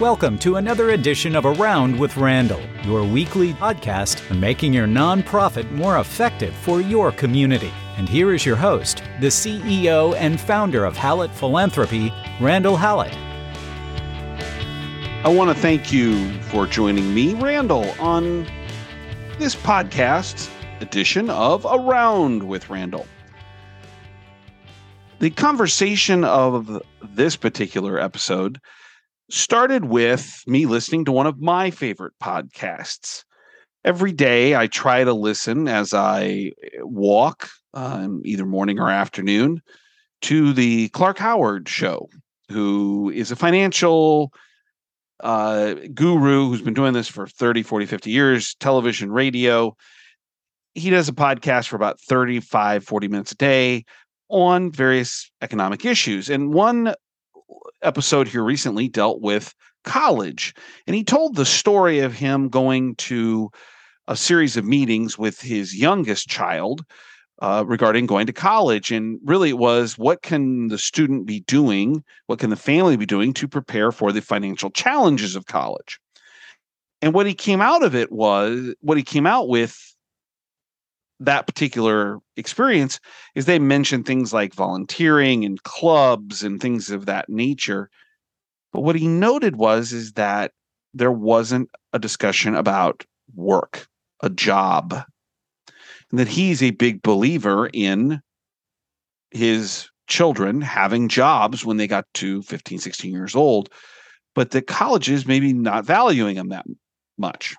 Welcome to another edition of Around with Randall, your weekly podcast on making your nonprofit more effective for your community. And here is your host, the CEO and founder of Hallett Philanthropy, Randall Hallett. I want to thank you for joining me, Randall, on this podcast edition of Around with Randall. The conversation of this particular episode started with me listening to one of my favorite podcasts. Every day, I try to listen as I walk, um, either morning or afternoon, to the Clark Howard Show, who is a financial uh, guru who's been doing this for 30, 40, 50 years, television, radio. He does a podcast for about 35, 40 minutes a day on various economic issues. And one episode here recently dealt with college. And he told the story of him going to a series of meetings with his youngest child uh, regarding going to college. And really, it was what can the student be doing? What can the family be doing to prepare for the financial challenges of college? And what he came out of it was what he came out with that particular experience is they mentioned things like volunteering and clubs and things of that nature. But what he noted was is that there wasn't a discussion about work a job. And that he's a big believer in his children having jobs when they got to 15 16 years old but the colleges maybe not valuing them that much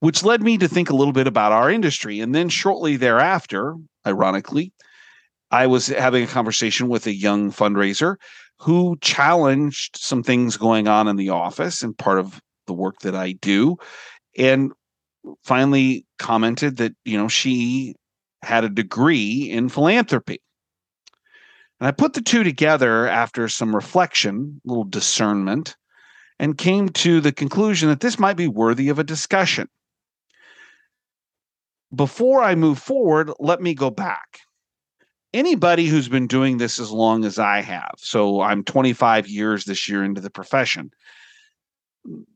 which led me to think a little bit about our industry. And then shortly thereafter, ironically, I was having a conversation with a young fundraiser who challenged some things going on in the office and part of the work that I do. And finally commented that, you know, she had a degree in philanthropy. And I put the two together after some reflection, a little discernment, and came to the conclusion that this might be worthy of a discussion before I move forward, let me go back. Anybody who's been doing this as long as I have, so I'm 25 years this year into the profession,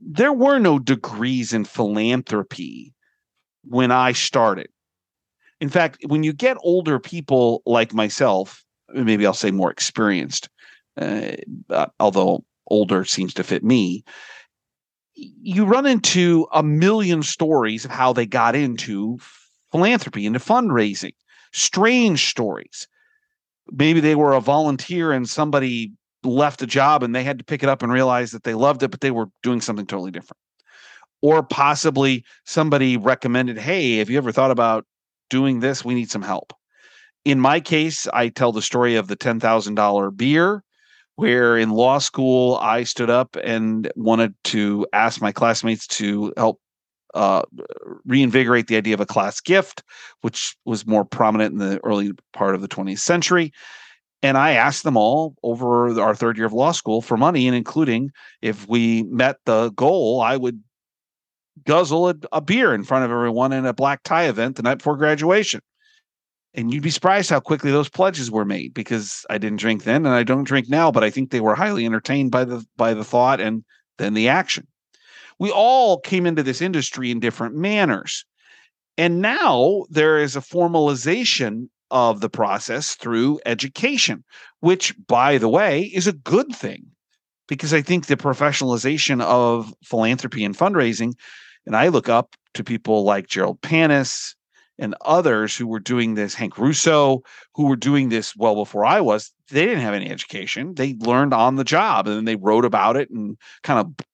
there were no degrees in philanthropy when I started. In fact, when you get older people like myself, maybe I'll say more experienced, uh, although older seems to fit me, you run into a million stories of how they got into philanthropy, into fundraising, strange stories. Maybe they were a volunteer and somebody left a job and they had to pick it up and realize that they loved it, but they were doing something totally different. Or possibly somebody recommended, hey, have you ever thought about doing this? We need some help. In my case, I tell the story of the $10,000 beer, where in law school, I stood up and wanted to ask my classmates to help uh, reinvigorate the idea of a class gift, which was more prominent in the early part of the 20th century. And I asked them all over our third year of law school for money, and including if we met the goal, I would guzzle a, a beer in front of everyone in a black tie event the night before graduation. And you'd be surprised how quickly those pledges were made because I didn't drink then and I don't drink now, but I think they were highly entertained by the by the thought and then the action we all came into this industry in different manners. And now there is a formalization of the process through education, which, by the way, is a good thing because I think the professionalization of philanthropy and fundraising, and I look up to people like Jerold Panas and others who were doing this, Hank Rosso, who were doing this well before I was. They didn't have any education. They learned on the job and then they wrote about it and kind of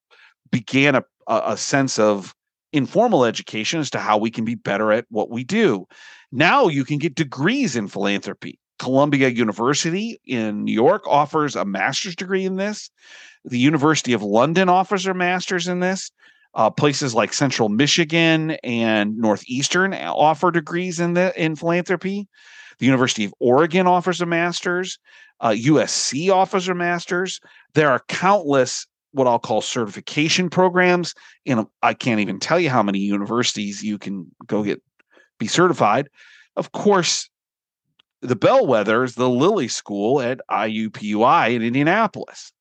began a a, a sense of informal education as to how we can be better at what we do. Now you can get degrees in philanthropy. Columbia University in New York offers a master's degree in this. The University of London offers a master's in this. Uh, places like Central Michigan and Northeastern offer degrees in the in philanthropy. The University of Oregon offers a master's. Uh, USC offers a master's. There are countless what I'll call certification programs. And I can't even tell you how many universities you can go get be certified. Of course, the bellwether is the Lilly School at IUPUI in Indianapolis.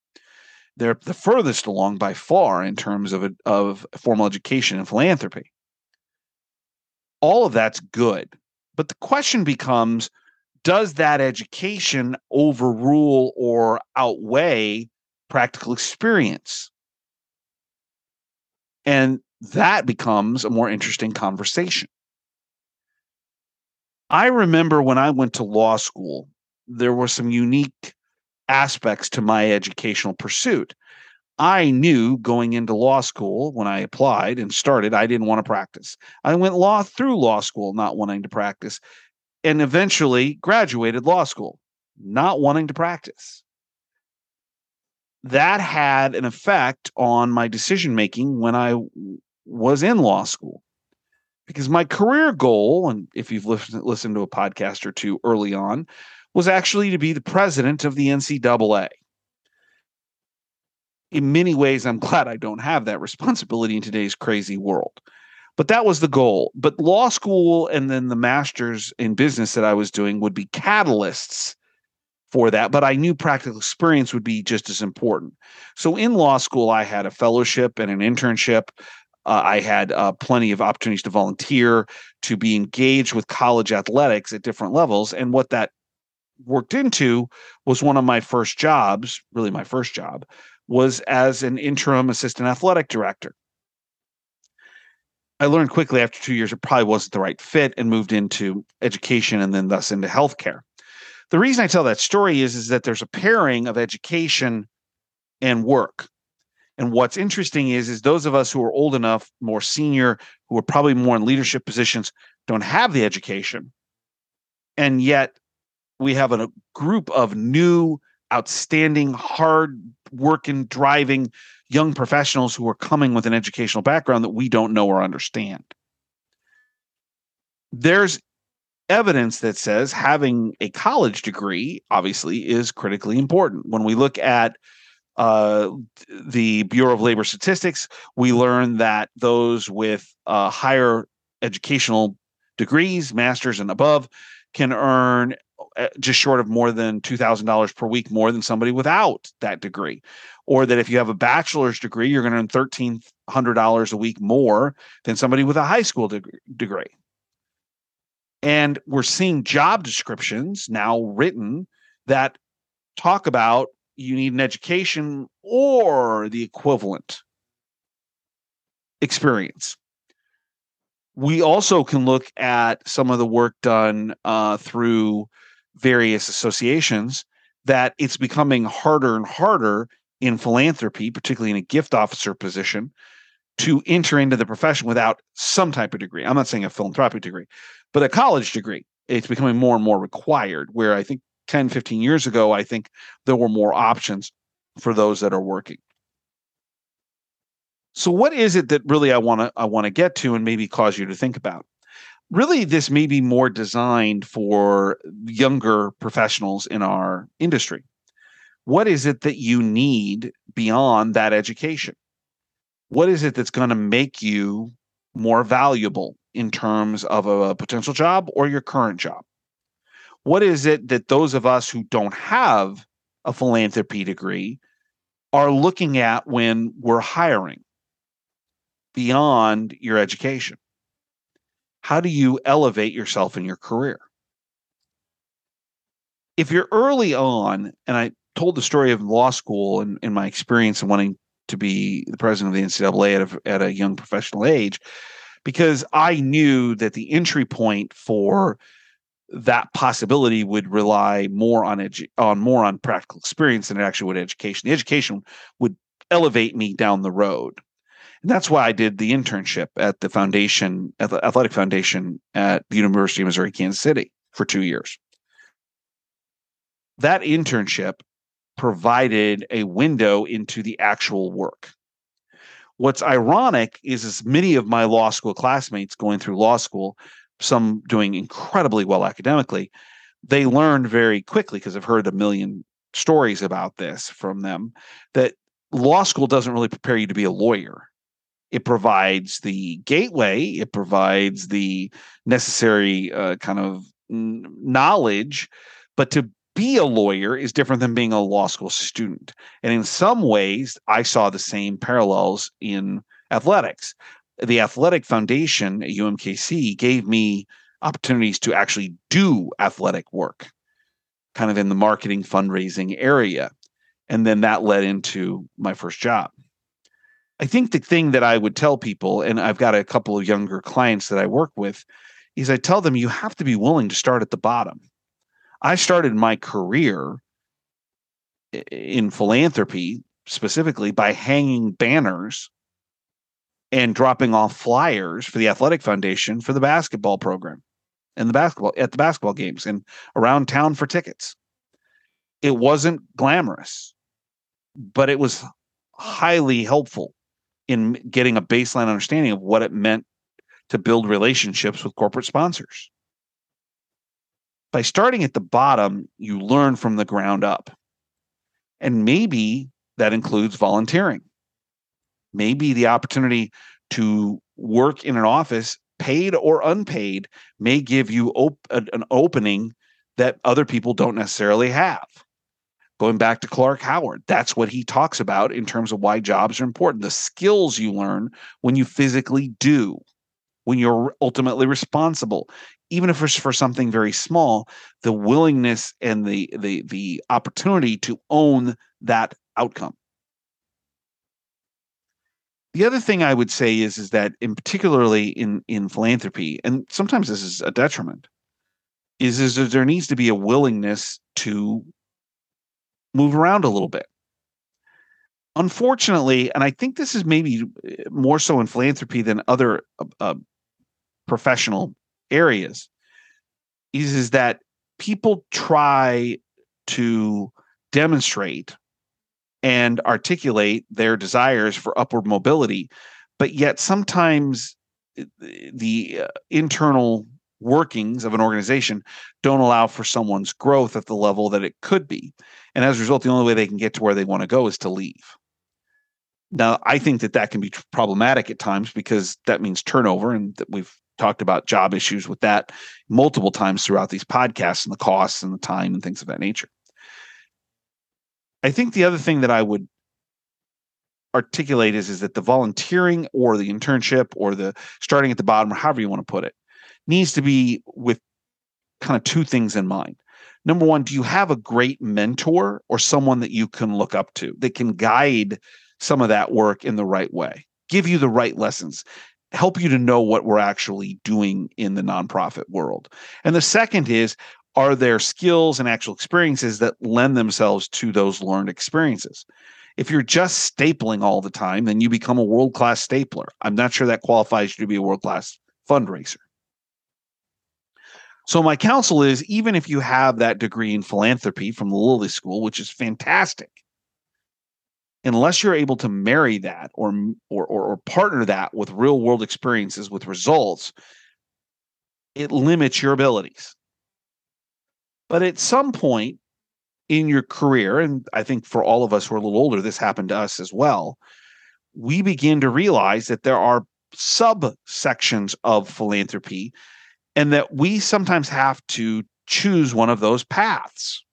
They're the furthest along by far in terms of, of formal education and philanthropy. All of that's good. But the question becomes does that education overrule or outweigh practical experience? And that becomes a more interesting conversation. I remember when I went to law school, there were some unique aspects to my educational pursuit. I knew going into law school when I applied and started, I didn't want to practice. I went law through law school not wanting to practice and eventually graduated law school not wanting to practice. That had an effect on my decision making when I was in law school because my career goal, and if you've listened, listened to a podcast or two early on, was actually to be the president of the NCAA. In many ways, I'm glad I don't have that responsibility in today's crazy world. But that was the goal. But law school and then the master's in business that I was doing would be catalysts for that. But I knew practical experience would be just as important. So in law school, I had a fellowship and an internship. Uh, I had uh, plenty of opportunities to volunteer, to be engaged with college athletics at different levels. And what that worked into was one of my first jobs, really my first job, was as an interim assistant athletic director. I learned quickly after two years it probably wasn't the right fit and moved into education and then thus into healthcare. The reason I tell that story is, is that there's a pairing of education and work. And what's interesting is, is those of us who are old enough, more senior, who are probably more in leadership positions, don't have the education. And yet we have a group of new, outstanding, hard working, driving young professionals who are coming with an educational background that we don't know or understand. There's evidence that says having a college degree obviously is critically important. When we look at uh, the Bureau of Labor Statistics, we learn that those with uh, higher educational degrees, masters and above, can earn uh, just short of more than $2,000 per week more than somebody without that degree. Or that if you have a bachelor's degree, you're going to earn $1,300 a week more than somebody with a high school degree. And we're seeing job descriptions now written that talk about you need an education or the equivalent experience. We also can look at some of the work done uh, through various associations that it's becoming harder and harder in philanthropy, particularly in a gift officer position, to enter into the profession without some type of degree. I'm not saying a philanthropic degree, but a college degree. It's becoming more and more required. Where I think 10, 15 years ago, I think there were more options for those that are working. So what is it that really I want to I want to get to and maybe cause you to think about? Really this may be more designed for younger professionals in our industry. What is it that you need beyond that education? What is it that's going to make you more valuable in terms of a potential job or your current job? What is it that those of us who don't have a philanthropy degree are looking at when we're hiring beyond your education? How do you elevate yourself in your career? If you're early on, and I told the story of law school and, in my experience of wanting to be the president of the NCAA at a, at a young professional age, because I knew that the entry point for that possibility would rely more on edu- on more on practical experience than it actually would education. The education would elevate me down the road. And that's why I did the internship at the foundation, at the athletic foundation at the University of Missouri, Kansas City for two years. That internship provided a window into the actual work. What's ironic is as many of my law school classmates going through law school some doing incredibly well academically, they learned very quickly because I've heard a million stories about this from them that law school doesn't really prepare you to be a lawyer. It provides the gateway, it provides the necessary uh, kind of knowledge, but to be a lawyer is different than being a law school student. And in some ways, I saw the same parallels in athletics. The athletic foundation at UMKC gave me opportunities to actually do athletic work, kind of in the marketing fundraising area. And then that led into my first job. I think the thing that I would tell people, and I've got a couple of younger clients that I work with, is I tell them you have to be willing to start at the bottom. I started my career in philanthropy specifically by hanging banners and dropping off flyers for the athletic foundation for the basketball program and the basketball at the basketball games and around town for tickets. It wasn't glamorous, but it was highly helpful in getting a baseline understanding of what it meant to build relationships with corporate sponsors. By starting at the bottom, you learn from the ground up. And maybe that includes volunteering. Maybe the opportunity to work in an office, paid or unpaid, may give you op- an opening that other people don't necessarily have. Going back to Clark Howard, that's what he talks about in terms of why jobs are important. The skills you learn when you physically do, when you're ultimately responsible, even if it's for something very small, the willingness and the the the opportunity to own that outcome. The other thing I would say is is that in particularly in in philanthropy, and sometimes this is a detriment, is is there needs to be a willingness to move around a little bit. Unfortunately, and I think this is maybe eh, more so in philanthropy than other uh, uh, professional areas, is, is that people try to demonstrate and articulate their desires for upward mobility, but yet sometimes the uh, internal workings of an organization don't allow for someone's growth at the level that it could be. And as a result, the only way they can get to where they want to go is to leave. Now, I think that that can be problematic at times because that means turnover, and that we've talked about job issues with that multiple times throughout these podcasts and the costs and the time and things of that nature. I think the other thing that I would articulate is, is that the volunteering or the internship or the starting at the bottom, or however you want to put it, needs to be with kind of two things in mind. Number one, do you have a great mentor or someone that you can look up to that can guide some of that work in the right way, give you the right lessons, help you to know what we're actually doing in the nonprofit world? And the second is, are there skills and actual experiences that lend themselves to those learned experiences? If you're just stapling all the time, then you become a world class stapler. I'm not sure that qualifies you to be a world class fundraiser. So my counsel is even if you have that degree in philanthropy from the Lilly School, which is fantastic, unless you're able to marry that or or or, or partner that with real world experiences with results, it limits your abilities. But at some point in your career, and I think for all of us who are a little older, this happened to us as well, we begin to realize that there are subsections of philanthropy and that we sometimes have to choose one of those paths.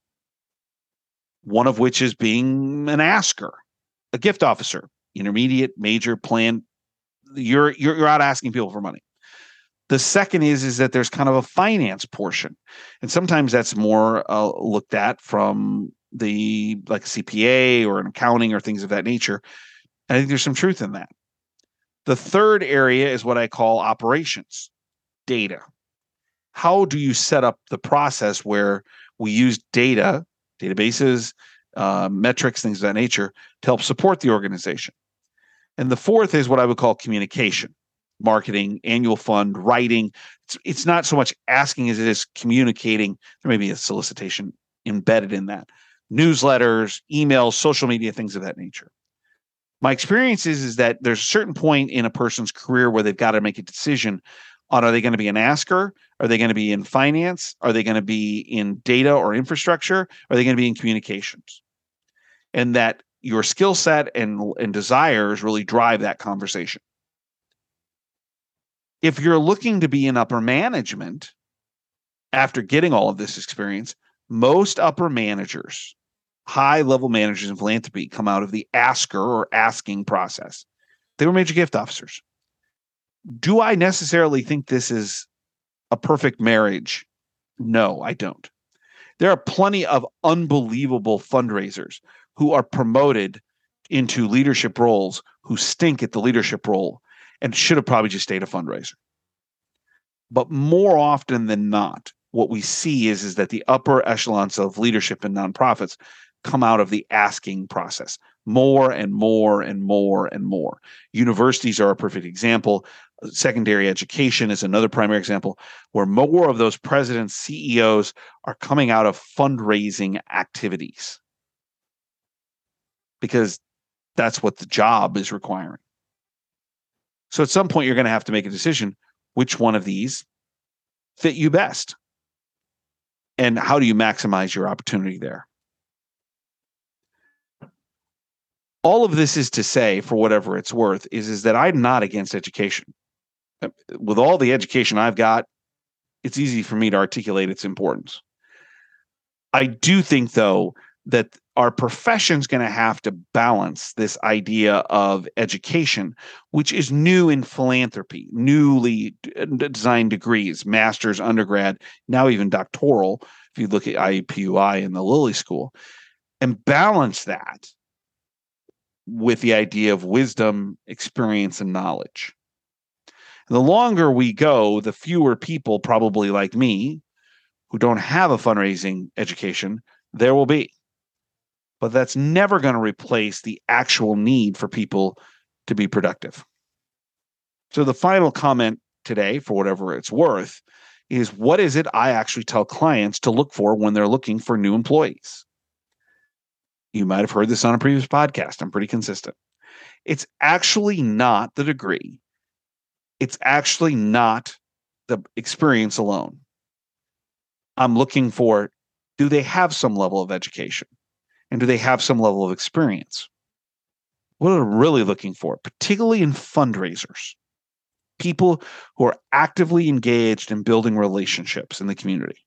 One of which is being an asker, a gift officer, intermediate, major, plan. You're you're, you're out asking people for money. The second is is that there's kind of a finance portion, and sometimes that's more uh, looked at from the like a CPA or an accounting or things of that nature. I think there's some truth in that. The third area is what I call operations, data how do you set up the process where we use data, databases, uh, metrics, things of that nature to help support the organization? And the fourth is what I would call communication, marketing, annual fund, writing. It's, it's not so much asking as it is communicating. There may be a solicitation embedded in that. Newsletters, emails, social media, things of that nature. My experience is, is that there's a certain point in a person's career where they've got to make a decision on are they going to be an asker? Are they going to be in finance? Are they going to be in data or infrastructure? Are they going to be in communications? And that your skill set and, and desires really drive that conversation. If you're looking to be in upper management after getting all of this experience, most upper managers, high level managers in philanthropy, come out of the asker or asking process. They were major gift officers. Do I necessarily think this is a perfect marriage? No, I don't. There are plenty of unbelievable fundraisers who are promoted into leadership roles who stink at the leadership role and should have probably just stayed a fundraiser. But more often than not, what we see is, is that the upper echelons of leadership in nonprofits come out of the asking process more and more and more and more. Universities are a perfect example. Secondary education is another primary example where more of those presidents, CEOs are coming out of fundraising activities because that's what the job is requiring. So at some point, you're going to have to make a decision which one of these fit you best? And how do you maximize your opportunity there? All of this is to say for whatever it's worth is is that i'm not against education. Uh, with all the education i've got it's easy for me to articulate its importance. I do think though that our profession's going to have to balance this idea of education, which is new in philanthropy, newly uh, designed degrees, master's, undergrad, now even doctoral, if you look at IUPUI and the Lilly School, and balance that with the idea of wisdom, experience, and knowledge. The longer we go, the fewer people, probably like me, who don't have a fundraising education, there will be but that's never going to replace the actual need for people to be productive. So, the final comment today, for whatever it's worth, is what is it I actually tell clients to look for when they're looking for new employees? You might have heard this on a previous podcast. I'm pretty consistent. It's actually not the degree, it's actually not the experience alone. I'm looking for do they have some level of education? And do they have some level of experience? What are really looking for, particularly in fundraisers? People who are actively engaged in building relationships in the community.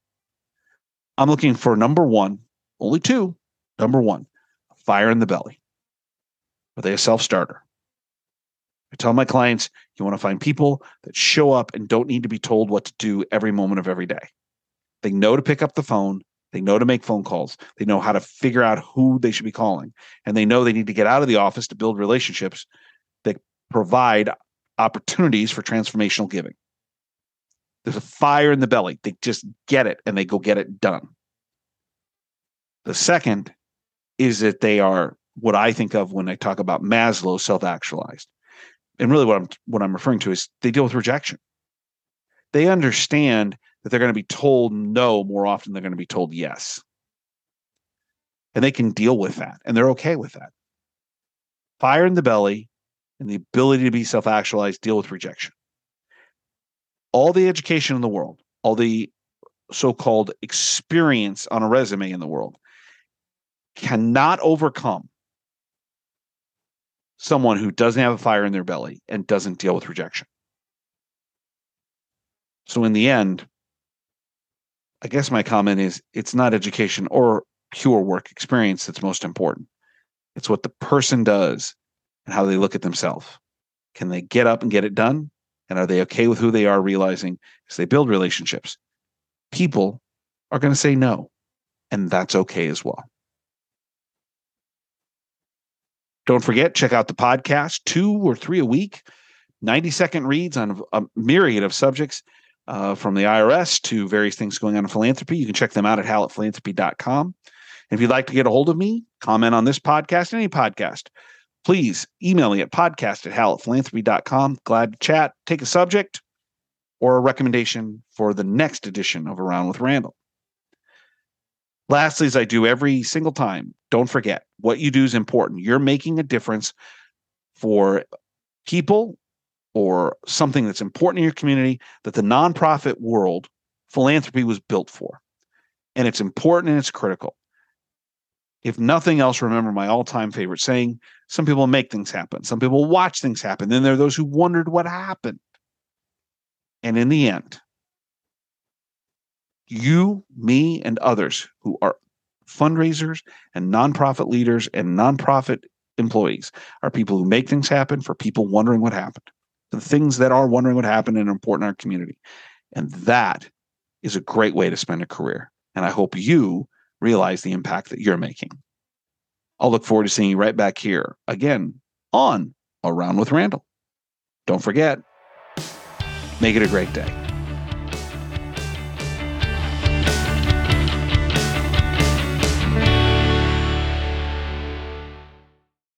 I'm looking for number one, only two. Number one, fire in the belly. Are they a self starter? I tell my clients you want to find people that show up and don't need to be told what to do every moment of every day. They know to pick up the phone, they know to make phone calls. They know how to figure out who they should be calling. And they know they need to get out of the office to build relationships that provide opportunities for transformational giving. There's a fire in the belly. They just get it and they go get it done. The second is that they are what I think of when I talk about Maslow self-actualized. And really what I'm what I'm referring to is they deal with rejection. They understand that they're going to be told no more often they're going to be told yes. And they can deal with that and they're okay with that. Fire in the belly and the ability to be self actualized, deal with rejection. All the education in the world, all the so called experience on a resume in the world cannot overcome someone who doesn't have a fire in their belly and doesn't deal with rejection. So, in the end, I guess my comment is it's not education or pure work experience that's most important. It's what the person does and how they look at themselves. Can they get up and get it done? And are they okay with who they are, realizing as they build relationships, people are going to say no. And that's okay as well. Don't forget, check out the podcast, two or three a week, 90 second reads on a myriad of subjects uh, from the IRS to various things going on in philanthropy. You can check them out at hallettphilanthropy.com. If you'd like to get a hold of me, comment on this podcast, any podcast, please email me at podcast at hallettphilanthropy.com. Glad to chat, take a subject or a recommendation for the next edition of Around with Randall. Lastly, as I do every single time, don't forget what you do is important. You're making a difference for people or something that's important in your community that the nonprofit world philanthropy was built for. And it's important and it's critical. If nothing else, remember my all time favorite saying some people make things happen, some people watch things happen. Then there are those who wondered what happened. And in the end, you, me, and others who are fundraisers and nonprofit leaders and nonprofit employees are people who make things happen for people wondering what happened, the things that are wondering what happened and important in our community. And that is a great way to spend a career. And I hope you realize the impact that you're making. I'll look forward to seeing you right back here again on Around with Randall. Don't forget, make it a great day.